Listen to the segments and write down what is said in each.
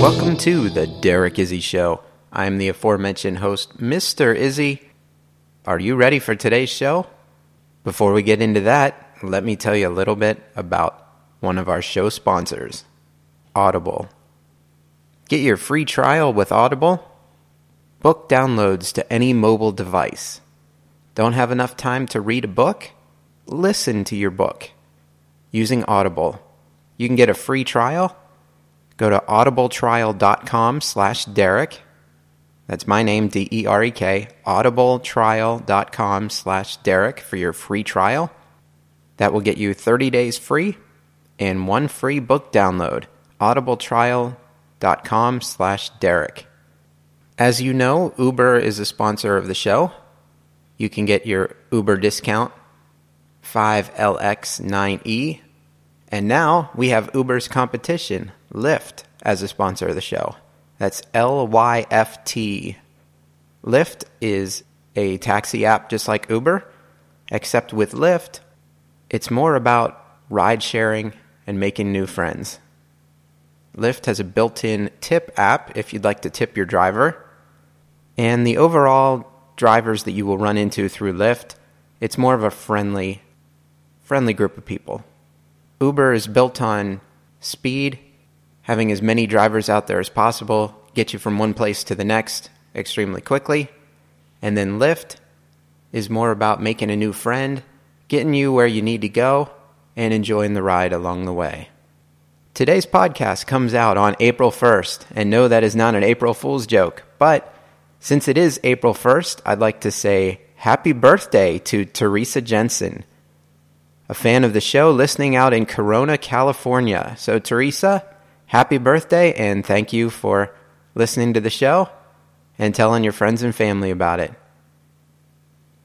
Welcome to the Derek Izzy Show. I'm the aforementioned host, Mr. Izzy. Are you ready for today's show? Before we get into that, let me tell you a little bit about one of our show sponsors, Audible. Get your free trial with Audible. Book downloads to any mobile device. Don't have enough time to read a book? Listen to your book using Audible. You can get a free trial go to audibletrial.com slash derek. That's my name d-e-r-e-k audibletrial.com slash derek for your free trial. That will get you 30 days free and one free book download. audibletrial.com slash derek. As you know uber is a sponsor of the show. You can get your uber discount 5lx9e and now we have Uber's competition, Lyft, as a sponsor of the show. That's L Y F T. Lyft is a taxi app just like Uber, except with Lyft, it's more about ride sharing and making new friends. Lyft has a built in tip app if you'd like to tip your driver. And the overall drivers that you will run into through Lyft, it's more of a friendly, friendly group of people. Uber is built on speed, having as many drivers out there as possible, get you from one place to the next extremely quickly. And then Lyft is more about making a new friend, getting you where you need to go, and enjoying the ride along the way. Today's podcast comes out on April 1st, and no, that is not an April Fool's joke, but since it is April 1st, I'd like to say happy birthday to Teresa Jensen a fan of the show listening out in Corona, California. So, Teresa, happy birthday and thank you for listening to the show and telling your friends and family about it.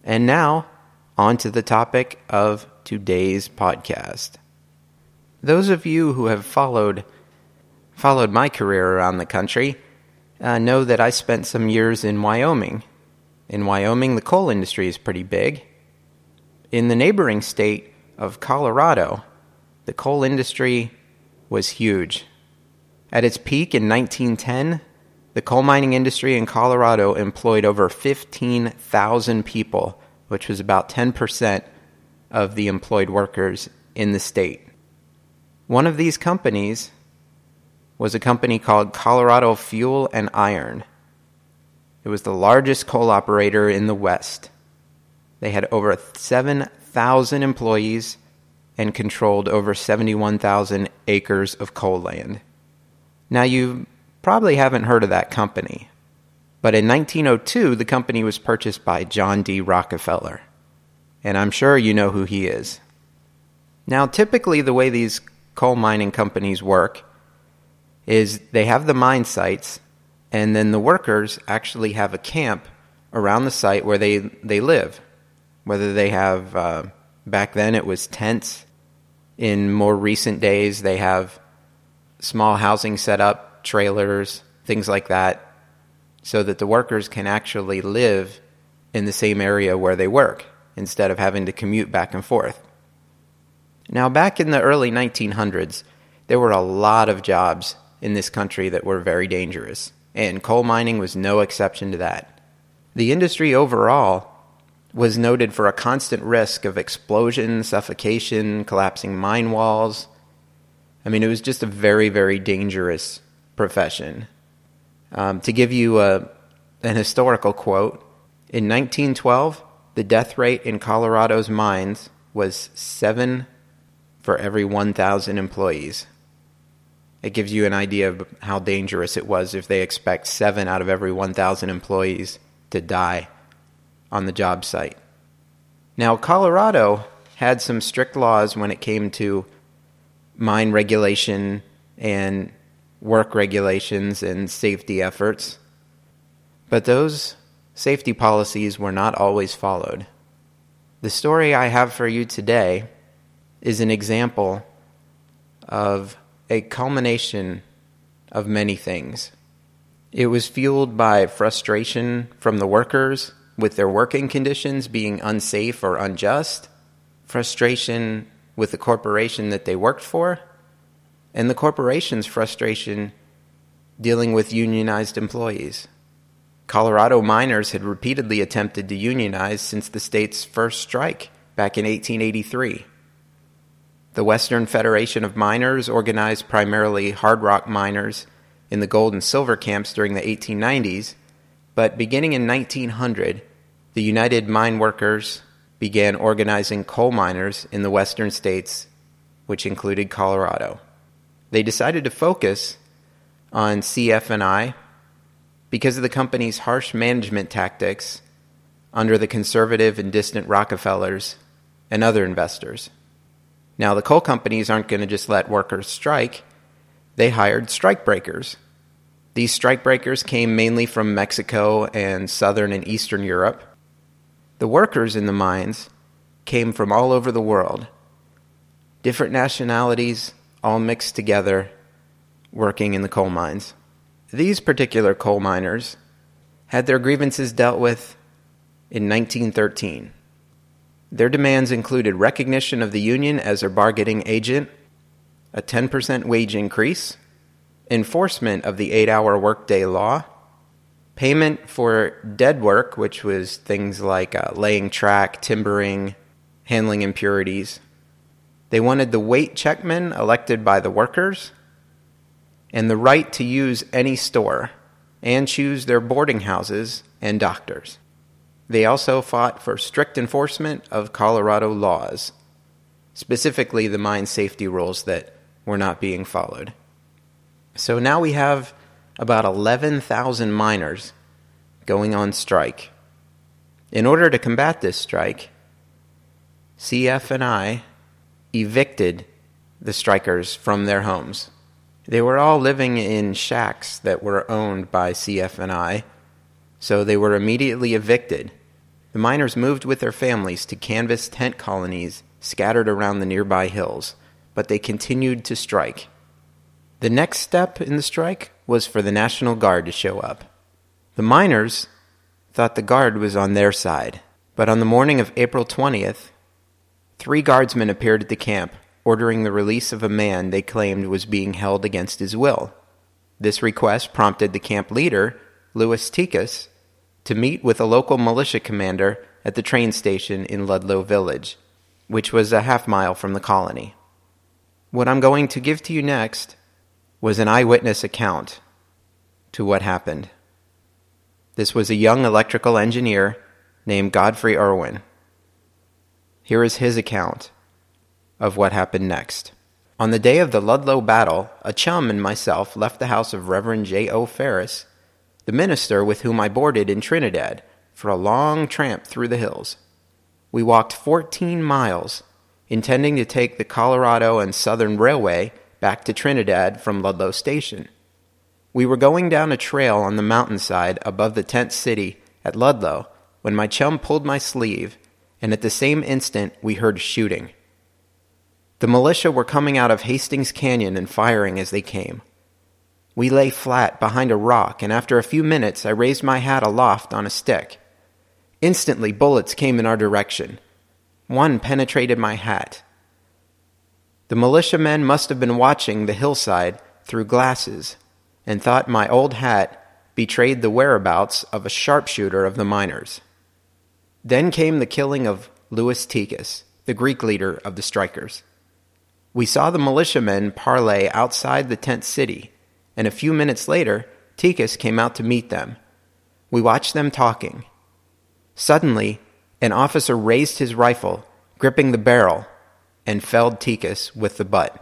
And now, on to the topic of today's podcast. Those of you who have followed followed my career around the country uh, know that I spent some years in Wyoming. In Wyoming, the coal industry is pretty big. In the neighboring state, of Colorado, the coal industry was huge. At its peak in 1910, the coal mining industry in Colorado employed over 15,000 people, which was about 10% of the employed workers in the state. One of these companies was a company called Colorado Fuel and Iron. It was the largest coal operator in the West. They had over 7,000 employees and controlled over 71,000 acres of coal land. Now, you probably haven't heard of that company, but in 1902, the company was purchased by John D. Rockefeller, and I'm sure you know who he is. Now, typically, the way these coal mining companies work is they have the mine sites, and then the workers actually have a camp around the site where they, they live whether they have uh, back then it was tents in more recent days they have small housing set up trailers things like that so that the workers can actually live in the same area where they work instead of having to commute back and forth now back in the early 1900s there were a lot of jobs in this country that were very dangerous and coal mining was no exception to that the industry overall was noted for a constant risk of explosion, suffocation, collapsing mine walls. I mean, it was just a very, very dangerous profession. Um, to give you a, an historical quote, in 1912, the death rate in Colorado's mines was seven for every 1,000 employees. It gives you an idea of how dangerous it was if they expect seven out of every 1,000 employees to die on the job site. Now, Colorado had some strict laws when it came to mine regulation and work regulations and safety efforts. But those safety policies were not always followed. The story I have for you today is an example of a culmination of many things. It was fueled by frustration from the workers with their working conditions being unsafe or unjust, frustration with the corporation that they worked for, and the corporation's frustration dealing with unionized employees. Colorado miners had repeatedly attempted to unionize since the state's first strike back in 1883. The Western Federation of Miners organized primarily hard rock miners in the gold and silver camps during the 1890s, but beginning in 1900, the United Mine Workers began organizing coal miners in the western states, which included Colorado. They decided to focus on CF&I because of the company's harsh management tactics under the conservative and distant Rockefellers and other investors. Now, the coal companies aren't going to just let workers strike, they hired strikebreakers. These strikebreakers came mainly from Mexico and southern and eastern Europe. The workers in the mines came from all over the world, different nationalities all mixed together, working in the coal mines. These particular coal miners had their grievances dealt with in 1913. Their demands included recognition of the union as their bargaining agent, a 10% wage increase, enforcement of the eight hour workday law, payment for dead work, which was things like uh, laying track, timbering, handling impurities. They wanted the weight checkmen elected by the workers and the right to use any store and choose their boarding houses and doctors. They also fought for strict enforcement of Colorado laws, specifically the mine safety rules that were not being followed. So now we have about 11,000 miners going on strike. In order to combat this strike, CF&I evicted the strikers from their homes. They were all living in shacks that were owned by CF&I, so they were immediately evicted. The miners moved with their families to canvas tent colonies scattered around the nearby hills, but they continued to strike. The next step in the strike was for the National Guard to show up. The miners thought the Guard was on their side, but on the morning of April 20th, three guardsmen appeared at the camp ordering the release of a man they claimed was being held against his will. This request prompted the camp leader, Louis Tikas, to meet with a local militia commander at the train station in Ludlow Village, which was a half mile from the colony. What I'm going to give to you next was an eyewitness account to what happened. This was a young electrical engineer named Godfrey Irwin. Here is his account of what happened next. On the day of the Ludlow battle, a chum and myself left the house of Reverend J. O. Ferris, the minister with whom I boarded in Trinidad, for a long tramp through the hills. We walked 14 miles, intending to take the Colorado and Southern Railway back to Trinidad from Ludlow Station. We were going down a trail on the mountainside above the tent city at Ludlow when my chum pulled my sleeve, and at the same instant we heard shooting. The militia were coming out of Hastings Canyon and firing as they came. We lay flat behind a rock, and after a few minutes I raised my hat aloft on a stick. Instantly, bullets came in our direction. One penetrated my hat. The militiamen must have been watching the hillside through glasses and thought my old hat betrayed the whereabouts of a sharpshooter of the miners. Then came the killing of Louis Tikas, the Greek leader of the strikers. We saw the militiamen parley outside the tent city, and a few minutes later, Tikas came out to meet them. We watched them talking. Suddenly, an officer raised his rifle, gripping the barrel, and felled Tikas with the butt.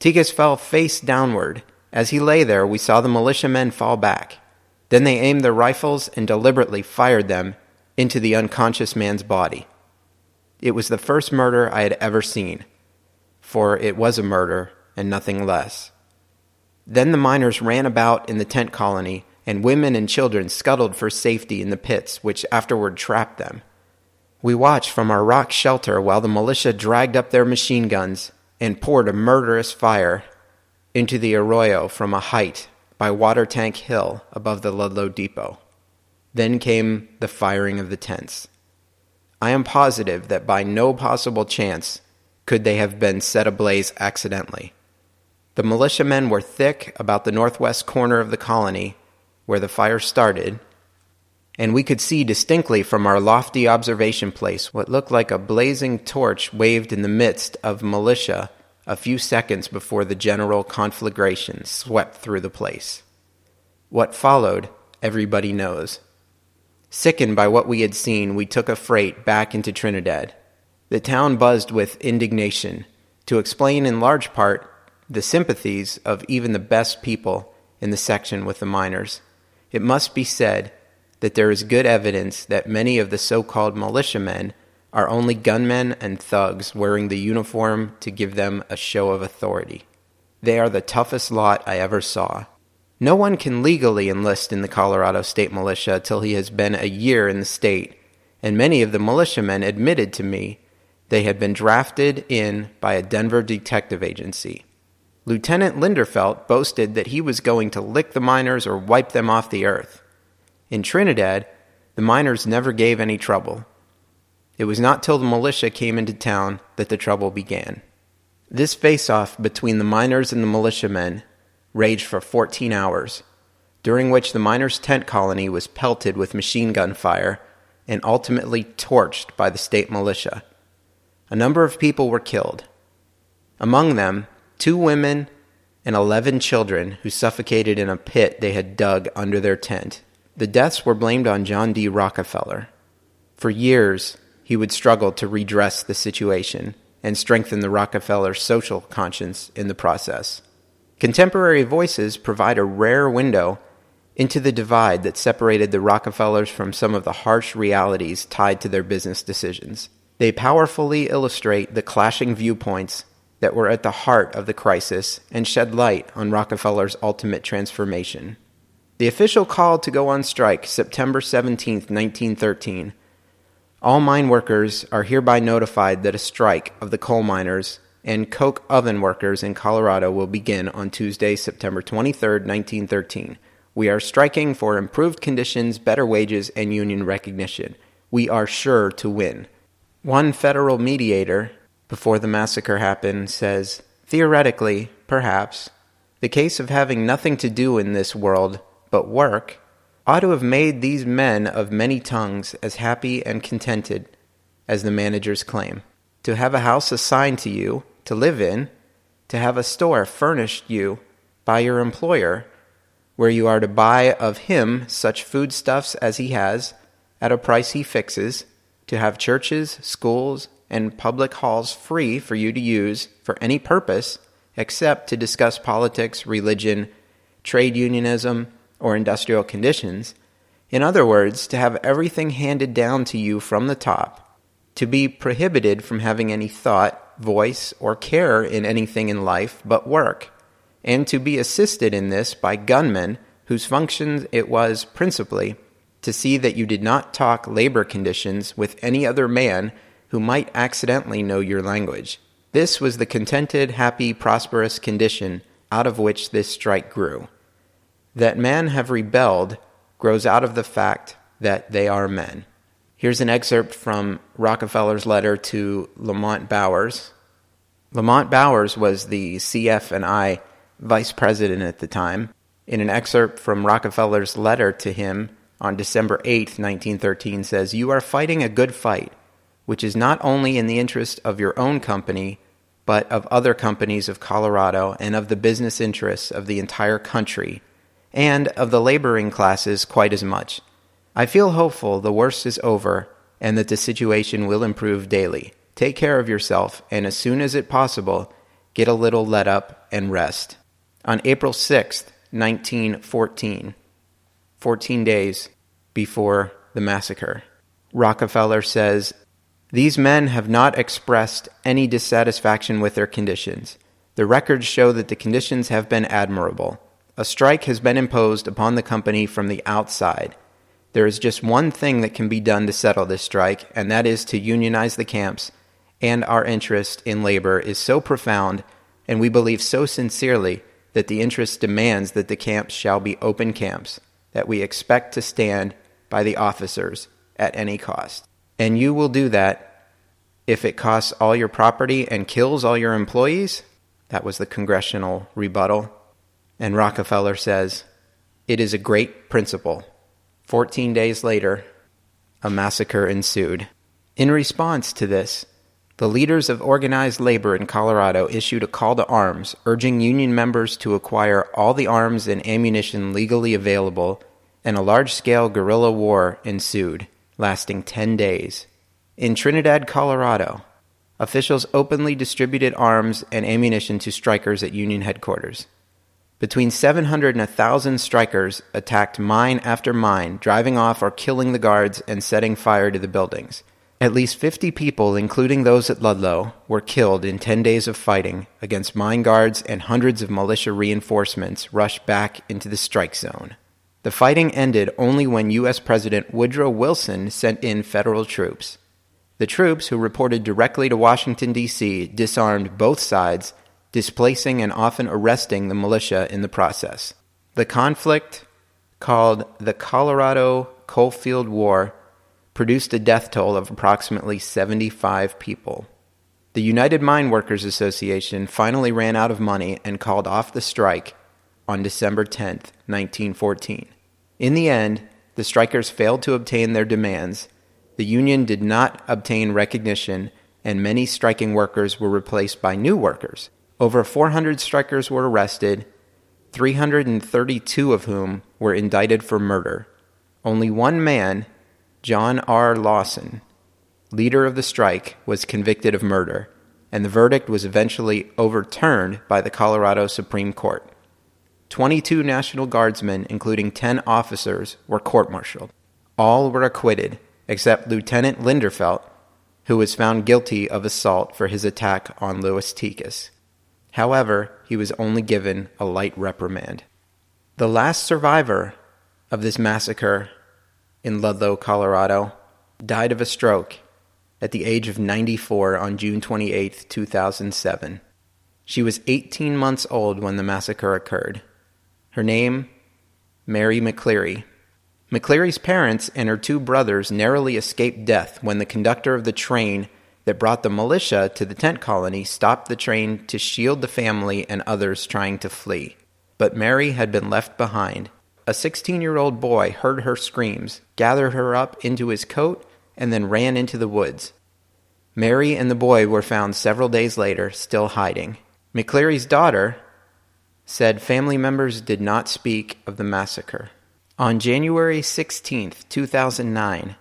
Tikas fell face downward. As he lay there, we saw the militiamen fall back. Then they aimed their rifles and deliberately fired them into the unconscious man's body. It was the first murder I had ever seen for it was a murder and nothing less. Then the miners ran about in the tent colony, and women and children scuttled for safety in the pits, which afterward trapped them. We watched from our rock shelter while the militia dragged up their machine guns and poured a murderous fire into the arroyo from a height by Water Tank Hill above the Ludlow Depot. Then came the firing of the tents. I am positive that by no possible chance could they have been set ablaze accidentally. The militiamen were thick about the northwest corner of the colony where the fire started, and we could see distinctly from our lofty observation place what looked like a blazing torch waved in the midst of militia a few seconds before the general conflagration swept through the place. What followed, everybody knows. Sickened by what we had seen, we took a freight back into Trinidad. The town buzzed with indignation, to explain in large part the sympathies of even the best people in the section with the miners. It must be said that there is good evidence that many of the so called militiamen are only gunmen and thugs wearing the uniform to give them a show of authority. They are the toughest lot I ever saw. No one can legally enlist in the Colorado State Militia till he has been a year in the state, and many of the militiamen admitted to me they had been drafted in by a Denver detective agency. Lieutenant Linderfelt boasted that he was going to lick the miners or wipe them off the earth. In Trinidad, the miners never gave any trouble. It was not till the militia came into town that the trouble began. This face off between the miners and the militiamen raged for 14 hours, during which the miners' tent colony was pelted with machine gun fire and ultimately torched by the state militia. A number of people were killed. Among them, two women and 11 children who suffocated in a pit they had dug under their tent. The deaths were blamed on John D. Rockefeller. For years, he would struggle to redress the situation and strengthen the Rockefeller social conscience in the process. Contemporary voices provide a rare window into the divide that separated the Rockefellers from some of the harsh realities tied to their business decisions. They powerfully illustrate the clashing viewpoints that were at the heart of the crisis and shed light on Rockefeller's ultimate transformation. The official call to go on strike, September 17, 1913, all mine workers are hereby notified that a strike of the coal miners and coke oven workers in Colorado will begin on Tuesday, September 23, 1913. We are striking for improved conditions, better wages, and union recognition. We are sure to win. One federal mediator, before the massacre happened, says, Theoretically, perhaps, the case of having nothing to do in this world but work ought to have made these men of many tongues as happy and contented as the managers claim. To have a house assigned to you to live in, to have a store furnished you by your employer, where you are to buy of him such foodstuffs as he has, at a price he fixes, to have churches, schools, and public halls free for you to use for any purpose except to discuss politics, religion, trade unionism, or industrial conditions. In other words, to have everything handed down to you from the top, to be prohibited from having any thought, voice, or care in anything in life but work, and to be assisted in this by gunmen whose function it was principally to see that you did not talk labor conditions with any other man who might accidentally know your language. This was the contented, happy, prosperous condition out of which this strike grew. That men have rebelled grows out of the fact that they are men. Here's an excerpt from Rockefeller's letter to Lamont Bowers. Lamont Bowers was the CF and I vice president at the time. In an excerpt from Rockefeller's letter to him on December 8, 1913 says, "You are fighting a good fight, which is not only in the interest of your own company, but of other companies of Colorado and of the business interests of the entire country." And of the laboring classes quite as much. I feel hopeful the worst is over and that the situation will improve daily. Take care of yourself, and as soon as it possible, get a little let up and rest. On April 6th, 1914, 14 days before the massacre, Rockefeller says, These men have not expressed any dissatisfaction with their conditions. The records show that the conditions have been admirable. A strike has been imposed upon the company from the outside. There is just one thing that can be done to settle this strike, and that is to unionize the camps, and our interest in labor is so profound, and we believe so sincerely that the interest demands that the camps shall be open camps, that we expect to stand by the officers at any cost. And you will do that if it costs all your property and kills all your employees? That was the congressional rebuttal. And Rockefeller says, It is a great principle. Fourteen days later, a massacre ensued. In response to this, the leaders of organized labor in Colorado issued a call to arms, urging union members to acquire all the arms and ammunition legally available, and a large scale guerrilla war ensued, lasting 10 days. In Trinidad, Colorado, officials openly distributed arms and ammunition to strikers at Union headquarters. Between 700 and 1,000 strikers attacked mine after mine, driving off or killing the guards and setting fire to the buildings. At least 50 people, including those at Ludlow, were killed in 10 days of fighting against mine guards, and hundreds of militia reinforcements rushed back into the strike zone. The fighting ended only when U.S. President Woodrow Wilson sent in federal troops. The troops, who reported directly to Washington, D.C., disarmed both sides, displacing and often arresting the militia in the process. The conflict, called the Colorado Coalfield War, produced a death toll of approximately 75 people. The United Mine Workers Association finally ran out of money and called off the strike on December 10, 1914. In the end, the strikers failed to obtain their demands the union did not obtain recognition, and many striking workers were replaced by new workers. Over 400 strikers were arrested, 332 of whom were indicted for murder. Only one man, John R. Lawson, leader of the strike, was convicted of murder, and the verdict was eventually overturned by the Colorado Supreme Court. 22 National Guardsmen, including 10 officers, were court martialed. All were acquitted, except Lieutenant Linderfelt, who was found guilty of assault for his attack on Louis Tikas. However, he was only given a light reprimand. The last survivor of this massacre in Ludlow, Colorado, died of a stroke at the age of 94 on June 28, 2007. She was 18 months old when the massacre occurred. Her name, Mary McCleary. McCleary's parents and her two brothers narrowly escaped death when the conductor of the train that brought the militia to the tent colony stopped the train to shield the family and others trying to flee. But Mary had been left behind. A 16 year old boy heard her screams, gathered her up into his coat, and then ran into the woods. Mary and the boy were found several days later, still hiding. McCleary's daughter said family members did not speak of the massacre. On January 16, 2009,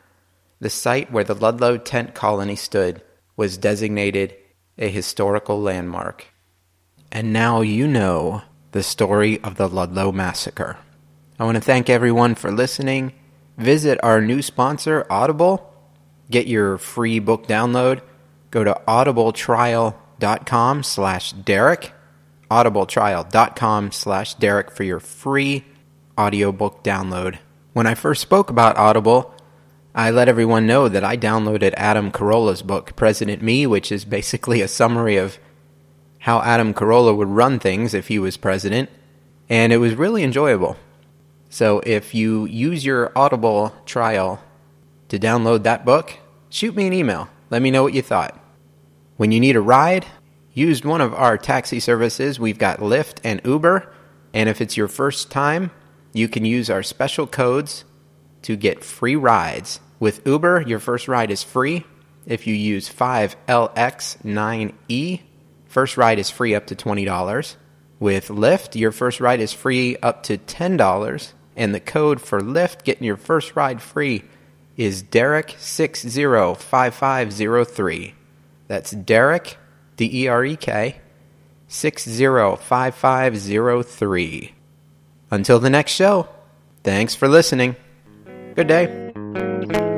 the site where the Ludlow tent colony stood was designated a historical landmark. And now you know the story of the Ludlow Massacre. I want to thank everyone for listening. Visit our new sponsor, Audible. Get your free book download. Go to audibletrial.com slash Derek. audibletrial.com slash Derek for your free audiobook download. When I first spoke about Audible, I let everyone know that I downloaded Adam Carolla's book, President Me, which is basically a summary of how Adam Carolla would run things if he was president, and it was really enjoyable. So if you use your Audible trial to download that book, shoot me an email. Let me know what you thought. When you need a ride, use one of our taxi services. We've got Lyft and Uber. And if it's your first time, you can use our special codes to get free rides. With Uber, your first ride is free. If you use 5LX9E, first ride is free up to $20. With Lyft, your first ride is free up to $10. And the code for Lyft getting your first ride free is Derek605503. That's Derek, D E R E K, 605503. Until the next show, thanks for listening. Good day.